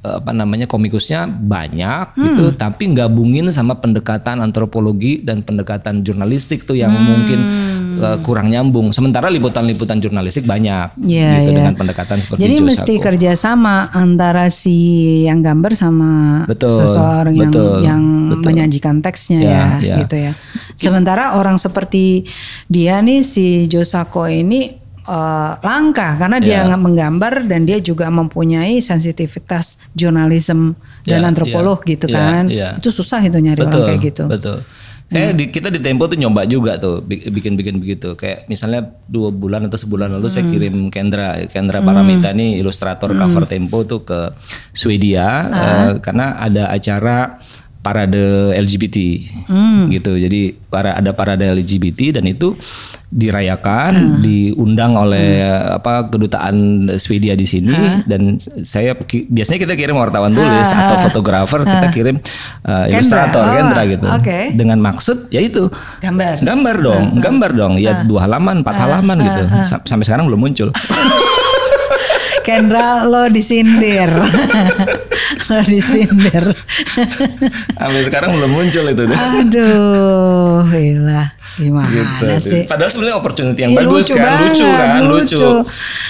eh, apa namanya komikusnya banyak Hmm. gitu tapi gabungin sama pendekatan antropologi dan pendekatan jurnalistik tuh yang Hmm. mungkin eh, kurang nyambung sementara liputan-liputan jurnalistik banyak Iya, gitu iya. dengan pendekatan seperti Jadi mesti Sacco. kerjasama antara si yang gambar sama Betul, seseorang yang betul, yang betul. menyajikan teksnya Ya, ya, ya. gitu ya. Sementara orang seperti dia nih si Josako ini eh, langka karena dia nggak menggambar dan dia juga mempunyai sensitivitas jurnalisme dan Ya, antropolog ya, gitu ya, kan. ya. Itu susah itu nyari orang kayak gitu. Betul. Saya di, kita di Tempo tuh nyoba juga tuh bi- bikin-bikin begitu. Kayak misalnya dua bulan atau sebulan lalu saya Hmm. kirim Kendra, Kendra Paramita nih ilustrator cover Tempo tuh ke Swedia Ah. eh, karena ada acara parade LGBT Hmm. gitu. Jadi para ada parade LGBT dan itu dirayakan, Ah. diundang oleh Hmm. apa kedutaan Swedia di sini dan saya biasanya kita kirim wartawan tulis atau fotografer kita kirim uh, ilustrator Oh, Kendra gitu. oke. Dengan maksud ya itu Gambar. gambar dong, gambar dong. Ya dua halaman, empat halaman gitu. Sam- Sampai sekarang belum muncul. Kendra lo disindir. disindir. Sampai sekarang belum muncul itu deh. Aduh, gila. Gimana Gitu. sih? Padahal sebenarnya opportunity yang Ih, bagus lucu kan, banget, lucu kan, lucu.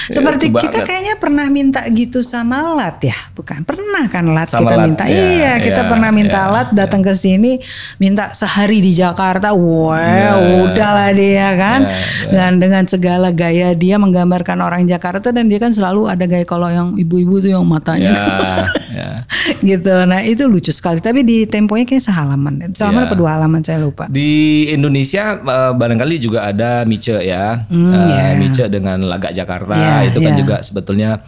Seperti Lucu kita banget. kayaknya pernah minta gitu sama Lat ya, bukan? Pernah kan Lat Sama kita Lat, minta. ya, iya, kita ya, pernah minta ya, Lat datang ke sini minta sehari di Jakarta. Wah, Ya, udahlah dia kan. ya, ya. Dan dengan segala gaya dia menggambarkan orang Jakarta dan dia kan selalu ada gaya kalau yang ibu-ibu tuh yang matanya Ya, ya. gitu. Nah, itu lucu sekali. Tapi di temponya kayak sehalaman. Sehalaman Ya. apa dua halaman saya lupa. Di Indonesia eh, barangkali juga ada Mice ya, Eh, ya. Mice dengan Lagak Jakarta Ya, itu kan ya. juga sebetulnya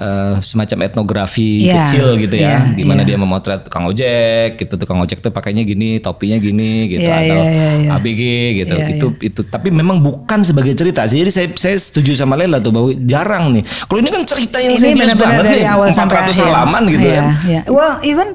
eh, semacam etnografi Ya, kecil gitu ya, ya, gimana ya. dia memotret tukang ojek gitu, tukang ojek tuh pakainya gini, topinya gini gitu Ya, atau ya, ya, ya. ABG gitu, Ya, itu itu. Tapi memang bukan sebagai cerita. Jadi saya saya setuju sama Lela tuh bahwa jarang nih. Kalau ini kan cerita yang ini serius banget dari nih, awal 400 sampai akhir. halaman gitu Iya, kan. iya. Well, even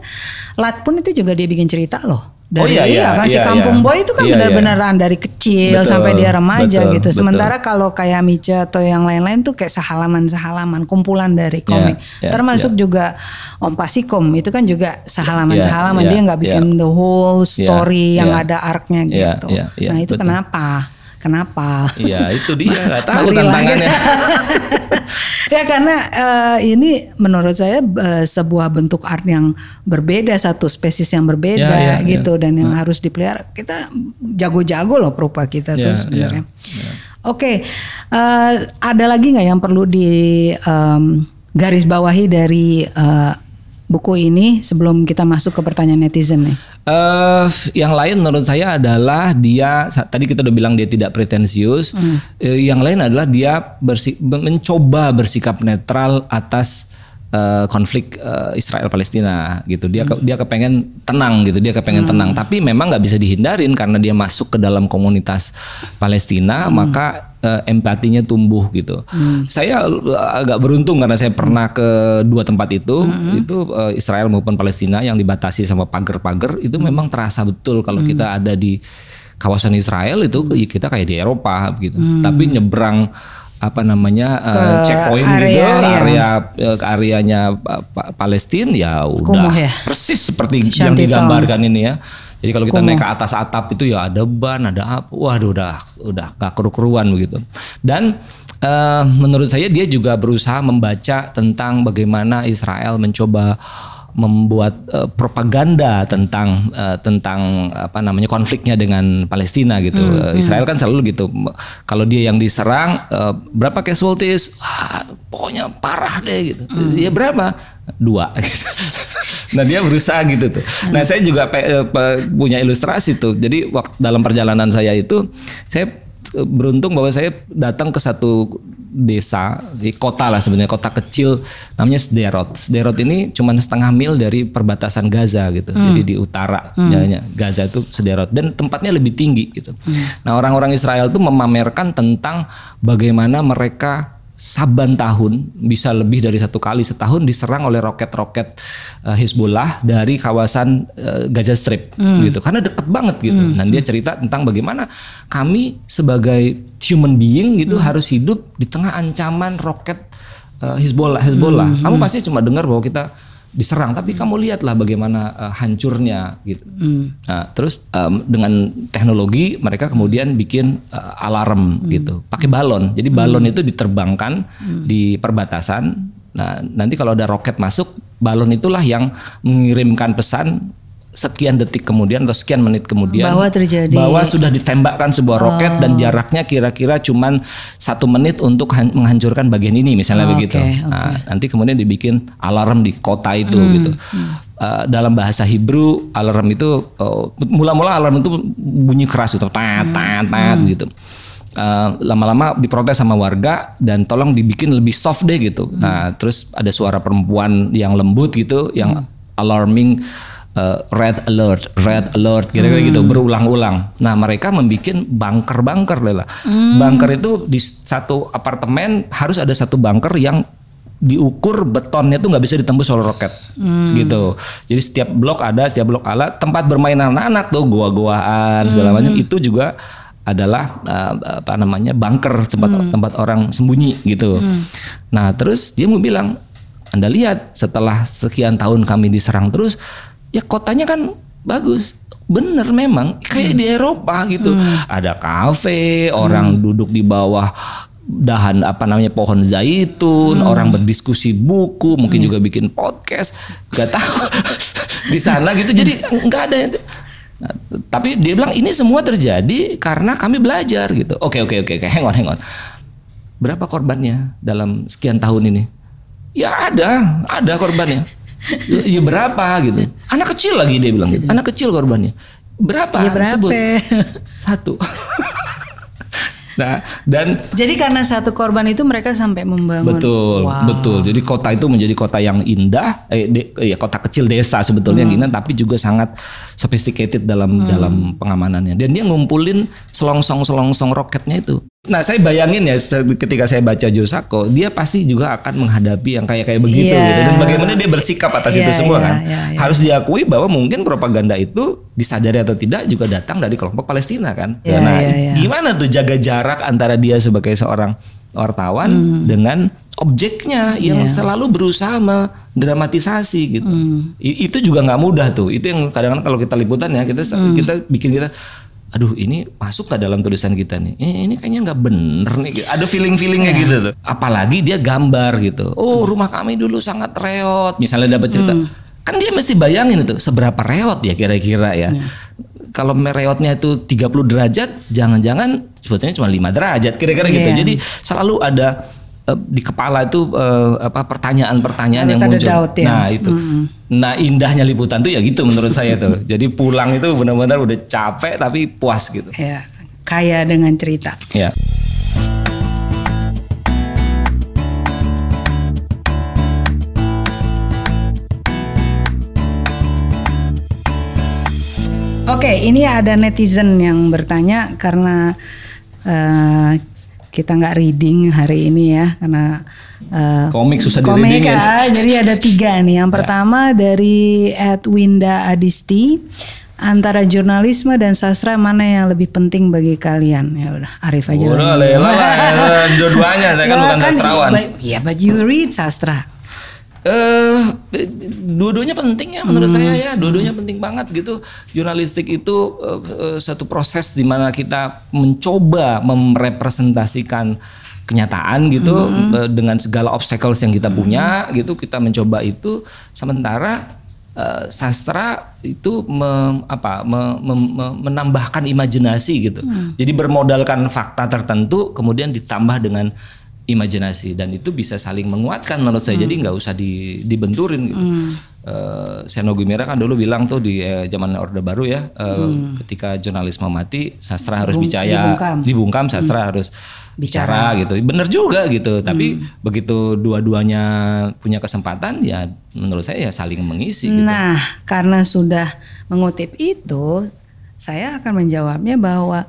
Lat pun itu juga dia bikin cerita loh. Oh, Dari iya, iya, kan si iya, Kampung iya. Boy itu kan Iya, iya. benar-benaran dari kecil Betul, sampai dia remaja betul, gitu. betul. Sementara kalau kayak Mice atau yang lain-lain tuh kayak sehalaman-sehalaman kumpulan dari komik. iya, Termasuk juga Om Pasikom itu kan juga sehalaman-sehalaman Iya, dia iya, nggak bikin iya. the whole story Iya, yang iya. ada arc-nya Iya, gitu. iya, iya, nah, itu betul. kenapa? Kenapa? Iya itu dia nggak tahu tantangannya. ya karena eh, ini menurut saya eh, sebuah bentuk art yang berbeda satu spesies yang berbeda Ya, ya, gitu dan yang harus dipelihara. Kita jago-jago loh perupa kita tuh Ya, sebenarnya. ya, Oke, eh, ada lagi nggak yang perlu di em, garis bawahi dari eh, buku ini sebelum kita masuk ke pertanyaan netizen nih? Eh, yang lain menurut saya adalah dia tadi kita udah bilang dia tidak pretensius. Eh, yang lain adalah dia bersi- mencoba bersikap netral atas eh, konflik eh, Israel Palestina gitu. Dia ke- dia kepengen tenang gitu. Dia kepengen tenang. Tapi memang nggak bisa dihindarin karena dia masuk ke dalam komunitas Palestina maka eh, empatinya tumbuh gitu. Saya eh, agak beruntung karena saya pernah ke dua tempat itu, itu eh, Israel maupun Palestina yang dibatasi sama pagar-pagar itu memang terasa betul kalau kita ada di kawasan Israel itu ya kita kayak di Eropa gitu. Tapi nyebrang apa namanya eh, Ke checkpoint area, gitu ya. area eh, ke areanya Pa- Palestina ya udah ya? persis seperti yang digambarkan ini ya. Jadi kalau kita Kumuh. naik ke atas atap itu ya ada ban, ada apa, waduh udah udah keru-keruan begitu. Dan eh, menurut saya dia juga berusaha membaca tentang bagaimana Israel mencoba membuat eh, propaganda tentang eh, tentang apa namanya konfliknya dengan Palestina gitu. Eh, Israel kan selalu gitu. Kalau dia yang diserang eh, berapa casualties? Wah, pokoknya parah deh gitu. Ya berapa? Dua gitu. Nah dia berusaha gitu tuh. Nah saya juga pe- pe- punya ilustrasi tuh. Jadi waktu dalam perjalanan saya itu saya beruntung bahwa saya datang ke satu desa di kota lah sebenarnya kota kecil namanya Sderot. Sderot ini cuma setengah mil dari perbatasan Gaza gitu. Jadi di utara jadinya Gaza itu Sderot dan tempatnya lebih tinggi gitu. Nah orang-orang Israel tuh memamerkan tentang bagaimana mereka saban tahun bisa lebih dari satu kali setahun diserang oleh roket-roket eh, Hezbollah dari kawasan eh, Gaza Strip gitu karena deket banget gitu. Dan dia cerita tentang bagaimana kami sebagai human being gitu harus hidup di tengah ancaman roket eh, Hezbollah. Hezbollah. Kamu pasti cuma dengar bahwa kita diserang, tapi kamu lihatlah bagaimana eh, hancurnya gitu. Nah, terus em, dengan teknologi mereka kemudian bikin eh, alarm gitu, pakai balon. Jadi balon itu diterbangkan di perbatasan. Nah, nanti kalau ada roket masuk, balon itulah yang mengirimkan pesan sekian detik kemudian atau sekian menit kemudian Bahwa terjadi- bahwa sudah ditembakkan sebuah roket dan jaraknya kira-kira cuman satu menit untuk han- menghancurkan bagian ini misalnya Oh, begitu. oke, Nah, nanti kemudian dibikin alarm di kota itu Hmm, gitu. Uh, dalam bahasa Hebrew alarm itu uh, mula-mula alarm itu bunyi keras gitu, tat tat tat Hmm. gitu. Uh, lama-lama diprotes sama warga dan tolong dibikin lebih soft deh gitu. Hmm. Nah, terus ada suara perempuan yang lembut gitu, yang Hmm. alarming uh, red alert, red alert, gitu Hmm. berulang-ulang. Nah, mereka membuat bunker-bunker Lela. Hmm. Bunker itu di satu apartemen harus ada satu bunker yang diukur betonnya tuh nggak bisa ditembus oleh roket gitu. Jadi setiap blok ada, setiap blok ala tempat bermain anak-anak tuh gua-guaan segala macam itu juga adalah uh, apa namanya bunker tempat tempat orang sembunyi gitu. Nah terus dia mau bilang Anda lihat setelah sekian tahun kami diserang terus, ya kotanya kan bagus. Bener memang kayak di Eropa gitu. Ada kafe, orang duduk di bawah dahan apa namanya pohon zaitun, orang berdiskusi buku, mungkin juga bikin podcast, nggak tahu di sana gitu. Jadi nggak ada. Nah, tapi dia bilang ini semua terjadi karena kami belajar gitu. Oke oke oke oke, hang on hang on. Berapa korbannya dalam sekian tahun ini? Ya ada, ada korbannya. Ya, berapa gitu. Anak kecil lagi dia bilang gitu. Anak kecil korbannya. Berapa? Ya berapa? Sebut. Satu. nah, dan Jadi karena satu korban itu mereka sampai membangun. Betul, Wow. betul. Jadi kota itu menjadi kota yang indah, eh, de- eh, ya kota kecil desa sebetulnya yang indah, tapi juga sangat sophisticated dalam dalam pengamanannya. Dan dia ngumpulin selongsong-selongsong roketnya itu. Nah, saya bayangin ya ketika saya baca Josako, dia pasti juga akan menghadapi yang kayak kayak begitu Iya. gitu. Dan bagaimana dia bersikap atas Iya, itu semua iya, kan. iya, iya. Harus diakui bahwa mungkin propaganda itu disadari atau tidak juga datang dari kelompok Palestina kan. Iya, nah, iya, iya. gimana tuh jaga jarak antara dia sebagai seorang wartawan Hmm. dengan objeknya yang Iya. selalu berusaha mendramatisasi gitu. Hmm. I- Itu juga nggak mudah tuh. Itu yang kadang-kadang kalau kita liputan ya kita Hmm. kita bikin kita aduh ini masuk ke dalam tulisan kita nih. Eh, ini kayaknya nggak bener nih. Ada feeling-feelingnya Iya. gitu tuh. Apalagi dia gambar gitu. Oh rumah kami dulu sangat reot. Misalnya dapat cerita. Hmm. Kan dia mesti bayangin itu seberapa reot ya kira-kira ya. Iya. Kalau reotnya itu 30 derajat, jangan-jangan sebetulnya cuma 5 derajat kira-kira gitu. Iya. Jadi selalu ada eh, di kepala itu eh, apa pertanyaan-pertanyaan yang ada muncul. doubt ya. Nah, itu. Nah, indahnya liputan tuh ya gitu menurut saya tuh. Jadi pulang itu benar-benar udah capek tapi puas gitu. Ya, kaya dengan cerita. Ya. Oke, ini ada netizen yang bertanya karena eh, kita nggak reading hari ini ya karena eh, Komik susah komik di-readingin. ya, jadi ada tiga nih. Yang pertama dari Edwinda Adisti antara jurnalisme dan sastra mana yang lebih penting bagi kalian? Ya udah, Arif aja. Udah lela dua-duanya saya kan bukan sastrawan. but- Ya, but you read sastra. Eh, dua-duanya penting ya menurut Hmm. saya ya, dua-duanya penting banget gitu. Jurnalistik itu eh, satu proses di mana kita mencoba merepresentasikan kenyataan gitu Hmm. eh, dengan segala obstacles yang kita punya gitu, kita mencoba itu sementara eh, sastra itu mem- apa me- mem- me- menambahkan imajinasi gitu. Hmm. Jadi bermodalkan fakta tertentu kemudian ditambah dengan imajinasi dan itu bisa saling menguatkan menurut saya. Jadi nggak usah di, dibenturin gitu. Eh, Seno Gumira kan dulu bilang tuh di eh, zaman Orde Baru ya, eh, ketika jurnalisme mati, sastra harus Bung- bicara, dibungkam. dibungkam, sastra harus bicara. gitu. Bener juga gitu. Tapi begitu dua-duanya punya kesempatan, ya menurut saya ya saling mengisi. Gitu. Nah, karena sudah mengutip itu, saya akan menjawabnya bahwa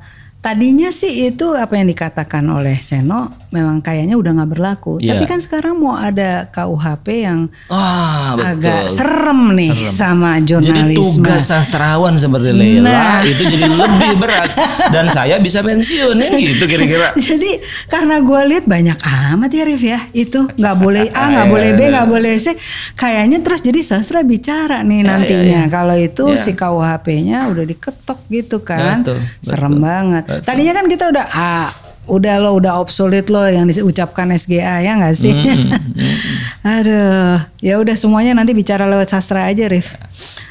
tadinya sih itu apa yang dikatakan oleh Seno memang kayaknya udah nggak berlaku. Iya. Tapi kan sekarang mau ada KUHP yang Wah betul. agak serem nih sama Jadi jurnalisme. tugas sastrawan seperti Leila Nah. itu jadi lebih berat dan saya bisa pensiun kan gitu kira-kira. Jadi karena gue lihat banyak amat ya Rif ya itu nggak boleh A nggak boleh B iya, nggak boleh C kayaknya terus jadi sastra bicara nih Iya, nantinya kalau itu Iya. si KUHP-nya udah diketok gitu kan Betul, serem banget tadinya kan kita udah ah udah lo udah obsolete lo yang diucapkan SGA ya nggak sih aduh ya udah semuanya nanti bicara lewat sastra aja Rif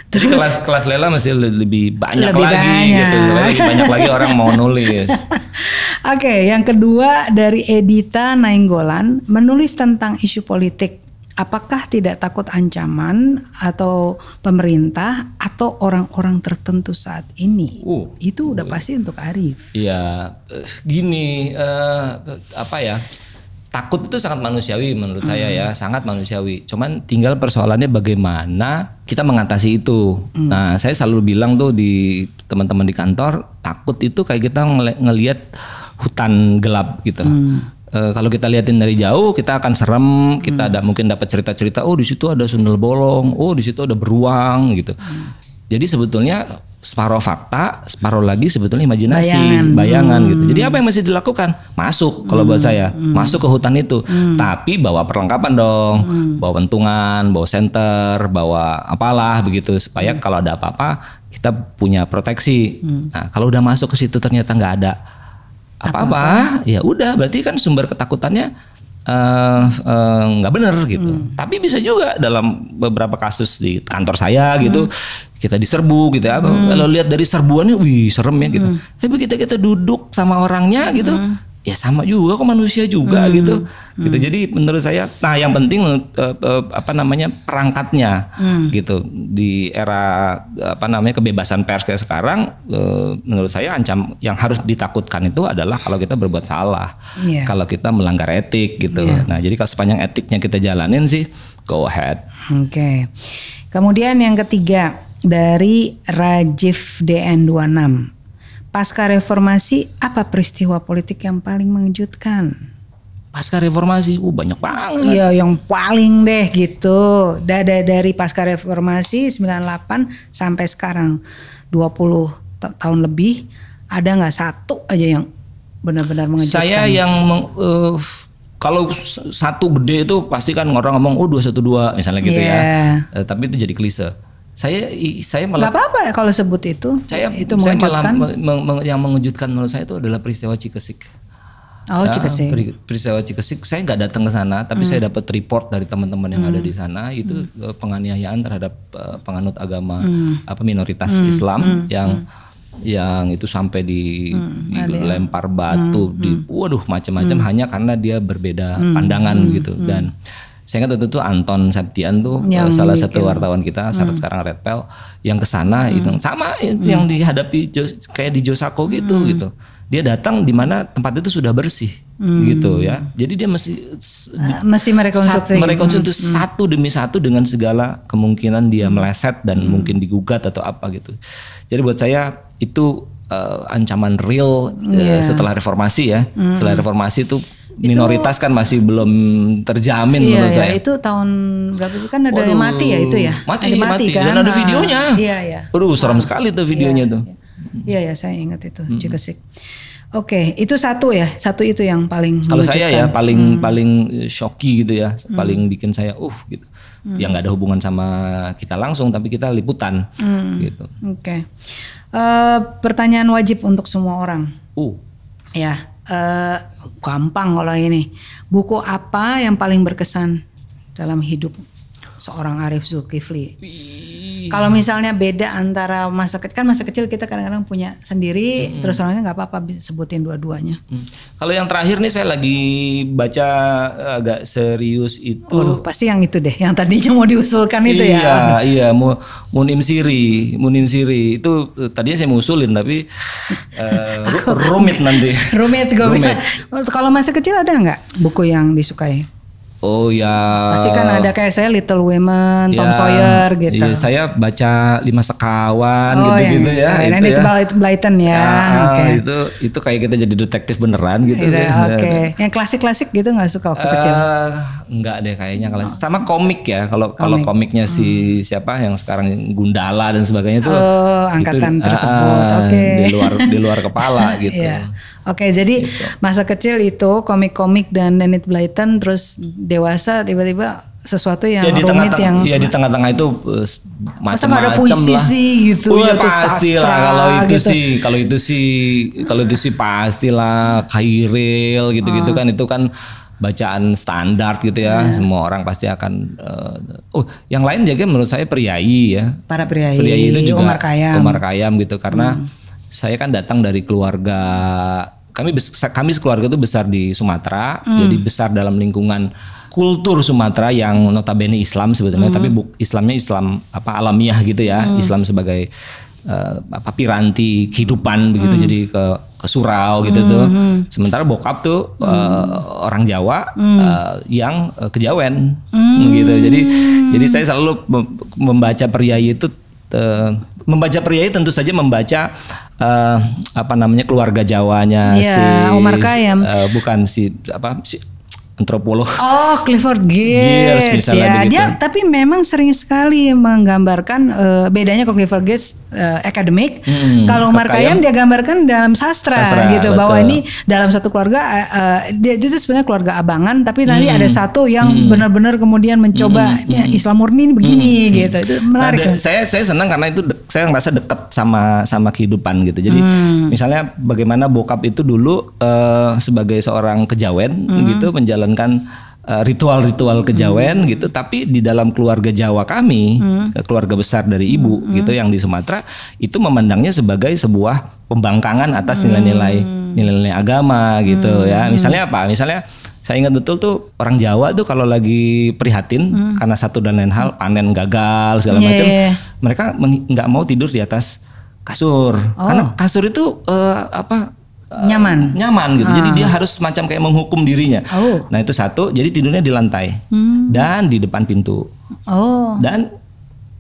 Jadi kelas kelas Lela masih le- lebih banyak Lebih lagi banyak. gitu. Lebih banyak lagi orang mau nulis. Oke, yang kedua dari Edita Nainggolan menulis tentang isu politik. Apakah tidak takut ancaman atau pemerintah atau orang-orang tertentu saat ini? Uh. Itu udah pasti untuk Arif. Iya, eh, gini eh, apa ya? Takut itu sangat manusiawi menurut saya ya, sangat manusiawi. Cuman tinggal persoalannya bagaimana kita mengatasi itu. Nah, saya selalu bilang tuh di teman-teman di kantor, takut itu kayak kita ngeli- ngelihat hutan gelap gitu. Eh, kalau kita liatin dari jauh, kita akan serem. Kita ada mungkin dapat cerita-cerita, oh di situ ada sundel bolong, oh di situ ada beruang gitu. Jadi sebetulnya separuh fakta, separuh lagi sebetulnya imajinasi, Bayangan. bayangan, gitu. Jadi apa yang mesti dilakukan? Masuk kalau buat saya, masuk ke hutan itu. Tapi bawa perlengkapan dong, bawa pentungan, bawa senter, bawa apalah begitu supaya kalau ada apa-apa kita punya proteksi. Nah, kalau udah masuk ke situ ternyata nggak ada apa-apa, ya udah berarti kan sumber ketakutannya eh, eh, nggak benar gitu. Tapi bisa juga dalam beberapa kasus di kantor saya gitu kita diserbu gitu ya. Kalau lihat dari serbuannya, wih serem ya gitu. Tapi kita kita duduk sama orangnya gitu, ya sama juga kok manusia juga gitu. Gitu. Jadi menurut saya, nah yang penting eh, eh, apa namanya perangkatnya gitu di era apa namanya kebebasan pers kayak sekarang, eh, menurut saya ancam yang harus ditakutkan itu adalah kalau kita berbuat salah, Iya. kalau kita melanggar etik gitu. Nah jadi kalau sepanjang etiknya kita jalanin sih, go ahead. Oke. Kemudian yang ketiga dari Rajiv DN26. Pasca reformasi apa peristiwa politik yang paling mengejutkan? Pasca reformasi, uh banyak banget. Iya yang paling deh gitu. Dada dari pasca reformasi 98 sampai sekarang 20 ta- tahun lebih ada nggak satu aja yang benar-benar mengejutkan? Saya yang meng- eh, kalau satu gede itu pasti kan orang ngomong oh 212 misalnya gitu Iya. ya. Eh, tapi itu jadi klise. Saya saya malah Nggak apa-apa ya kalau sebut itu. saya itu saya malah mengejutkan. me- me- me- yang mengejutkan menurut saya itu adalah peristiwa Cikesik. oh Ya, Cikesik. peri- peristiwa Cikesik. Saya nggak datang ke sana tapi Hmm. saya dapat report dari teman-teman yang ada di sana. Itu eh, penganiayaan terhadap eh, penganut agama Hmm. apa minoritas Islam yang yang itu sampai di Hmm. dilempar batu di waduh macam-macam. Hanya karena dia berbeda pandangan gitu. Dan saya ingat waktu itu Anton Septian tuh eh, Yang salah satu wartawan kita saat sekarang Red Pel yang ke sana itu sama yang dihadapi kayak di Josako gitu gitu. Dia datang di mana tempat itu sudah bersih gitu ya. Jadi dia mesti s- Eh, Mesti merekonstruksi. merekonstruksi satu demi satu dengan segala kemungkinan dia meleset dan mungkin digugat atau apa gitu. Jadi buat saya itu eh, ancaman real eh, setelah reformasi ya. Setelah reformasi itu minoritas kan masih belum terjamin Iya, menurut iya, saya itu tahun berapa sih kan ada Waduh, yang mati ya itu ya? Mati, ada mati. kan? Dan ada Nah, videonya. Iya, iya. Waduh, serem sekali tuh videonya tuh. Iya, ya saya ingat itu Cikesik. Oke, itu satu ya, satu itu yang paling Kalau saya ya paling paling eh, shocky gitu ya, paling bikin saya uh gitu. Yang nggak ada hubungan sama kita langsung tapi kita liputan gitu. Oke. Eh, pertanyaan wajib untuk semua orang. Uh, Ya, eh, gampang kalau ini. Buku apa yang paling berkesan dalam hidup seorang Arif Zulkifli? Kalau misalnya beda antara masa kecil kan masa kecil kita kadang-kadang punya sendiri, terus orangnya nggak apa-apa sebutin dua-duanya. hmm. Kalau yang terakhir nih saya lagi baca eh, agak serius itu. Waduh, pasti yang itu deh, yang tadinya mau diusulkan itu iya, ya. Iya, Mu- Munim Siri, Munim Siri itu eh, tadinya saya mau usulin tapi ru- rumit nanti. Rumit gue bilang. Kalau masa kecil ada nggak buku yang disukai? Oh ya. Pasti kan ada kayak saya Little Women, Tom Ya, Sawyer gitu. iya, saya baca Lima Sekawan Oh, gitu-gitu yang- ya. keren. itu Itu ya. Blyton- Blyton ya. Ah, Oke. Itu itu kayak kita jadi detektif beneran gitu. Iya, ya. Oke. Yang klasik-klasik gitu nggak suka waktu kecil? Eh, enggak deh kayaknya kalau sama komik ya kalau kalau komiknya si siapa yang sekarang Gundala dan sebagainya itu Hmm. Oh, itu, angkatan ah, tersebut. ah, Oke. di luar di luar kepala gitu Iya. Oke, jadi masa kecil itu komik-komik dan Enid Blyton, terus dewasa tiba-tiba sesuatu yang ya di rumit tengah-tengah yang ya di tengah-tengah itu eh, Masa nggak ada macam-macam puisi lah. sih gitu, Oh, ya atau pasti sastra lah kalau itu gitu. sih kalau itu sih kalau itu sih pastilah Khairil gitu-gitu Ah. kan itu kan bacaan standar gitu ya semua orang pasti akan eh, oh yang lain juga menurut saya priai ya para priai, priai itu juga Umar Khayyam. Umar Khayyam gitu karena saya kan datang dari keluarga kami kami sekeluarga itu besar di Sumatera jadi besar dalam lingkungan kultur Sumatera yang notabene Islam sebetulnya tapi bu- Islamnya Islam apa alamiah gitu ya Islam sebagai eh, apa piranti kehidupan begitu jadi ke ke surau gitu tuh. sementara bokap tuh eh, orang Jawa eh, yang eh, kejawen gitu. Jadi jadi saya selalu mem- membaca priai itu eh, membaca priai tentu saja membaca eh, apa namanya keluarga Jawanya Iya, si Umar Khayyam. eh, bukan si apa si antropolog. Oh, Clifford Geertz, Geertz ya. begitu. Dia tapi memang sering sekali menggambarkan eh, bedanya kalau Clifford Geertz eh, akademik, Hmm, kalau Mark Kayam Kayam dia gambarkan dalam sastra, Sastra, gitu bahwa betul. ini dalam satu keluarga eh, dia itu sebenarnya keluarga abangan tapi nanti Hmm. ada satu yang benar-benar kemudian mencoba ya, Islam murni ini begini gitu. Itu menarik. Nah, ya. saya saya senang karena itu saya merasa dekat sama sama kehidupan gitu. Jadi Hmm. misalnya bagaimana bokap itu dulu eh, sebagai seorang kejawen Hmm. gitu menjalankan eh, ritual-ritual kejawen gitu, tapi di dalam keluarga Jawa kami, Hmm. keluarga besar dari ibu gitu yang di Sumatera itu memandangnya sebagai sebuah pembangkangan atas Hmm. nilai-nilai nilai-nilai agama gitu ya. Misalnya apa? Misalnya saya ingat betul tuh orang Jawa tuh kalau lagi prihatin karena satu dan lain hal panen gagal segala Hmm. Iya, macam, iya. mereka nggak mau tidur di atas kasur karena kasur itu eh, apa eh, Nyaman. nyaman gitu. Jadi dia harus semacam kayak menghukum dirinya. Oh. Nah itu satu, jadi tidurnya di lantai dan di depan pintu Oh. dan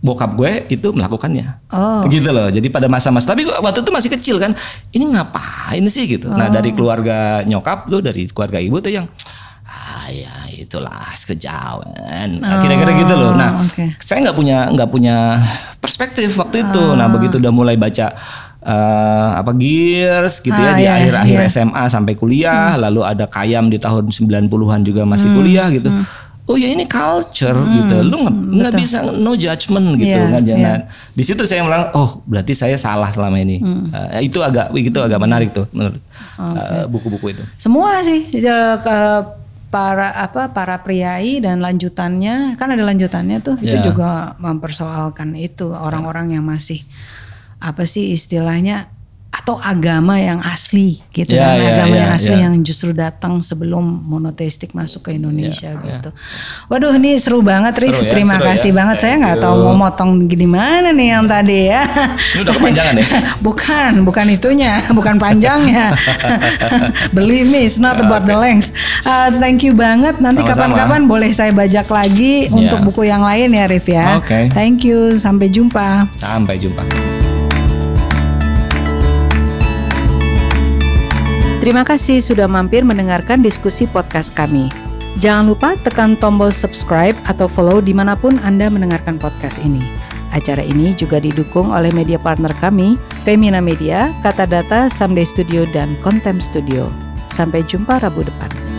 bokap gue itu melakukannya. Oh. Gitu loh. Jadi pada masa-masa tapi gue waktu itu masih kecil kan. Ini ngapain sih gitu. Nah, dari Oh. keluarga nyokap tuh dari keluarga ibu tuh yang ah ya itulah kejawen. Nah, Kira-kira gitu loh. Nah, Oh, oke. saya nggak punya nggak punya perspektif waktu itu. Nah, begitu udah mulai baca eh, apa Gears gitu ya Ah, di iya, akhir-akhir iya. SMA sampai kuliah, lalu ada Kayam di tahun 90-an juga masih Hmm, kuliah gitu. Oh ya ini culture gitu. Lu nggak bisa no judgment gitu Iya, nggak iya. jangan. Di situ saya bilang, oh berarti saya salah selama ini. Hmm. Eh, itu agak itu agak menarik tuh menurut eh, buku-buku itu. Semua sih ya, ke para apa para priai dan lanjutannya kan ada lanjutannya tuh itu Ya. juga mempersoalkan itu orang-orang yang masih apa sih istilahnya atau agama yang asli gitu Ya, kan ya, agama ya, yang asli ya. yang justru datang sebelum monoteistik masuk ke Indonesia gitu. Waduh ini seru banget Rif, Seru ya, terima seru kasih ya. banget saya Thank nggak tahu mau motong di mana nih yang tadi ya. Ini udah kepanjangan ya? bukan, bukan itunya, bukan panjangnya. Believe me, it's not about the length. Uh, thank you banget. Nanti kapan-kapan boleh saya bajak lagi Ya. untuk buku yang lain ya, Rif ya. Oke. Thank you. Sampai jumpa. Sampai jumpa. Terima kasih sudah mampir mendengarkan diskusi podcast kami. Jangan lupa tekan tombol subscribe atau follow di mana pun Anda mendengarkan podcast ini. Acara ini juga didukung oleh media partner kami, Femina Media, Kata Data, Someday Studio, dan Contem Studio. Sampai jumpa Rabu depan.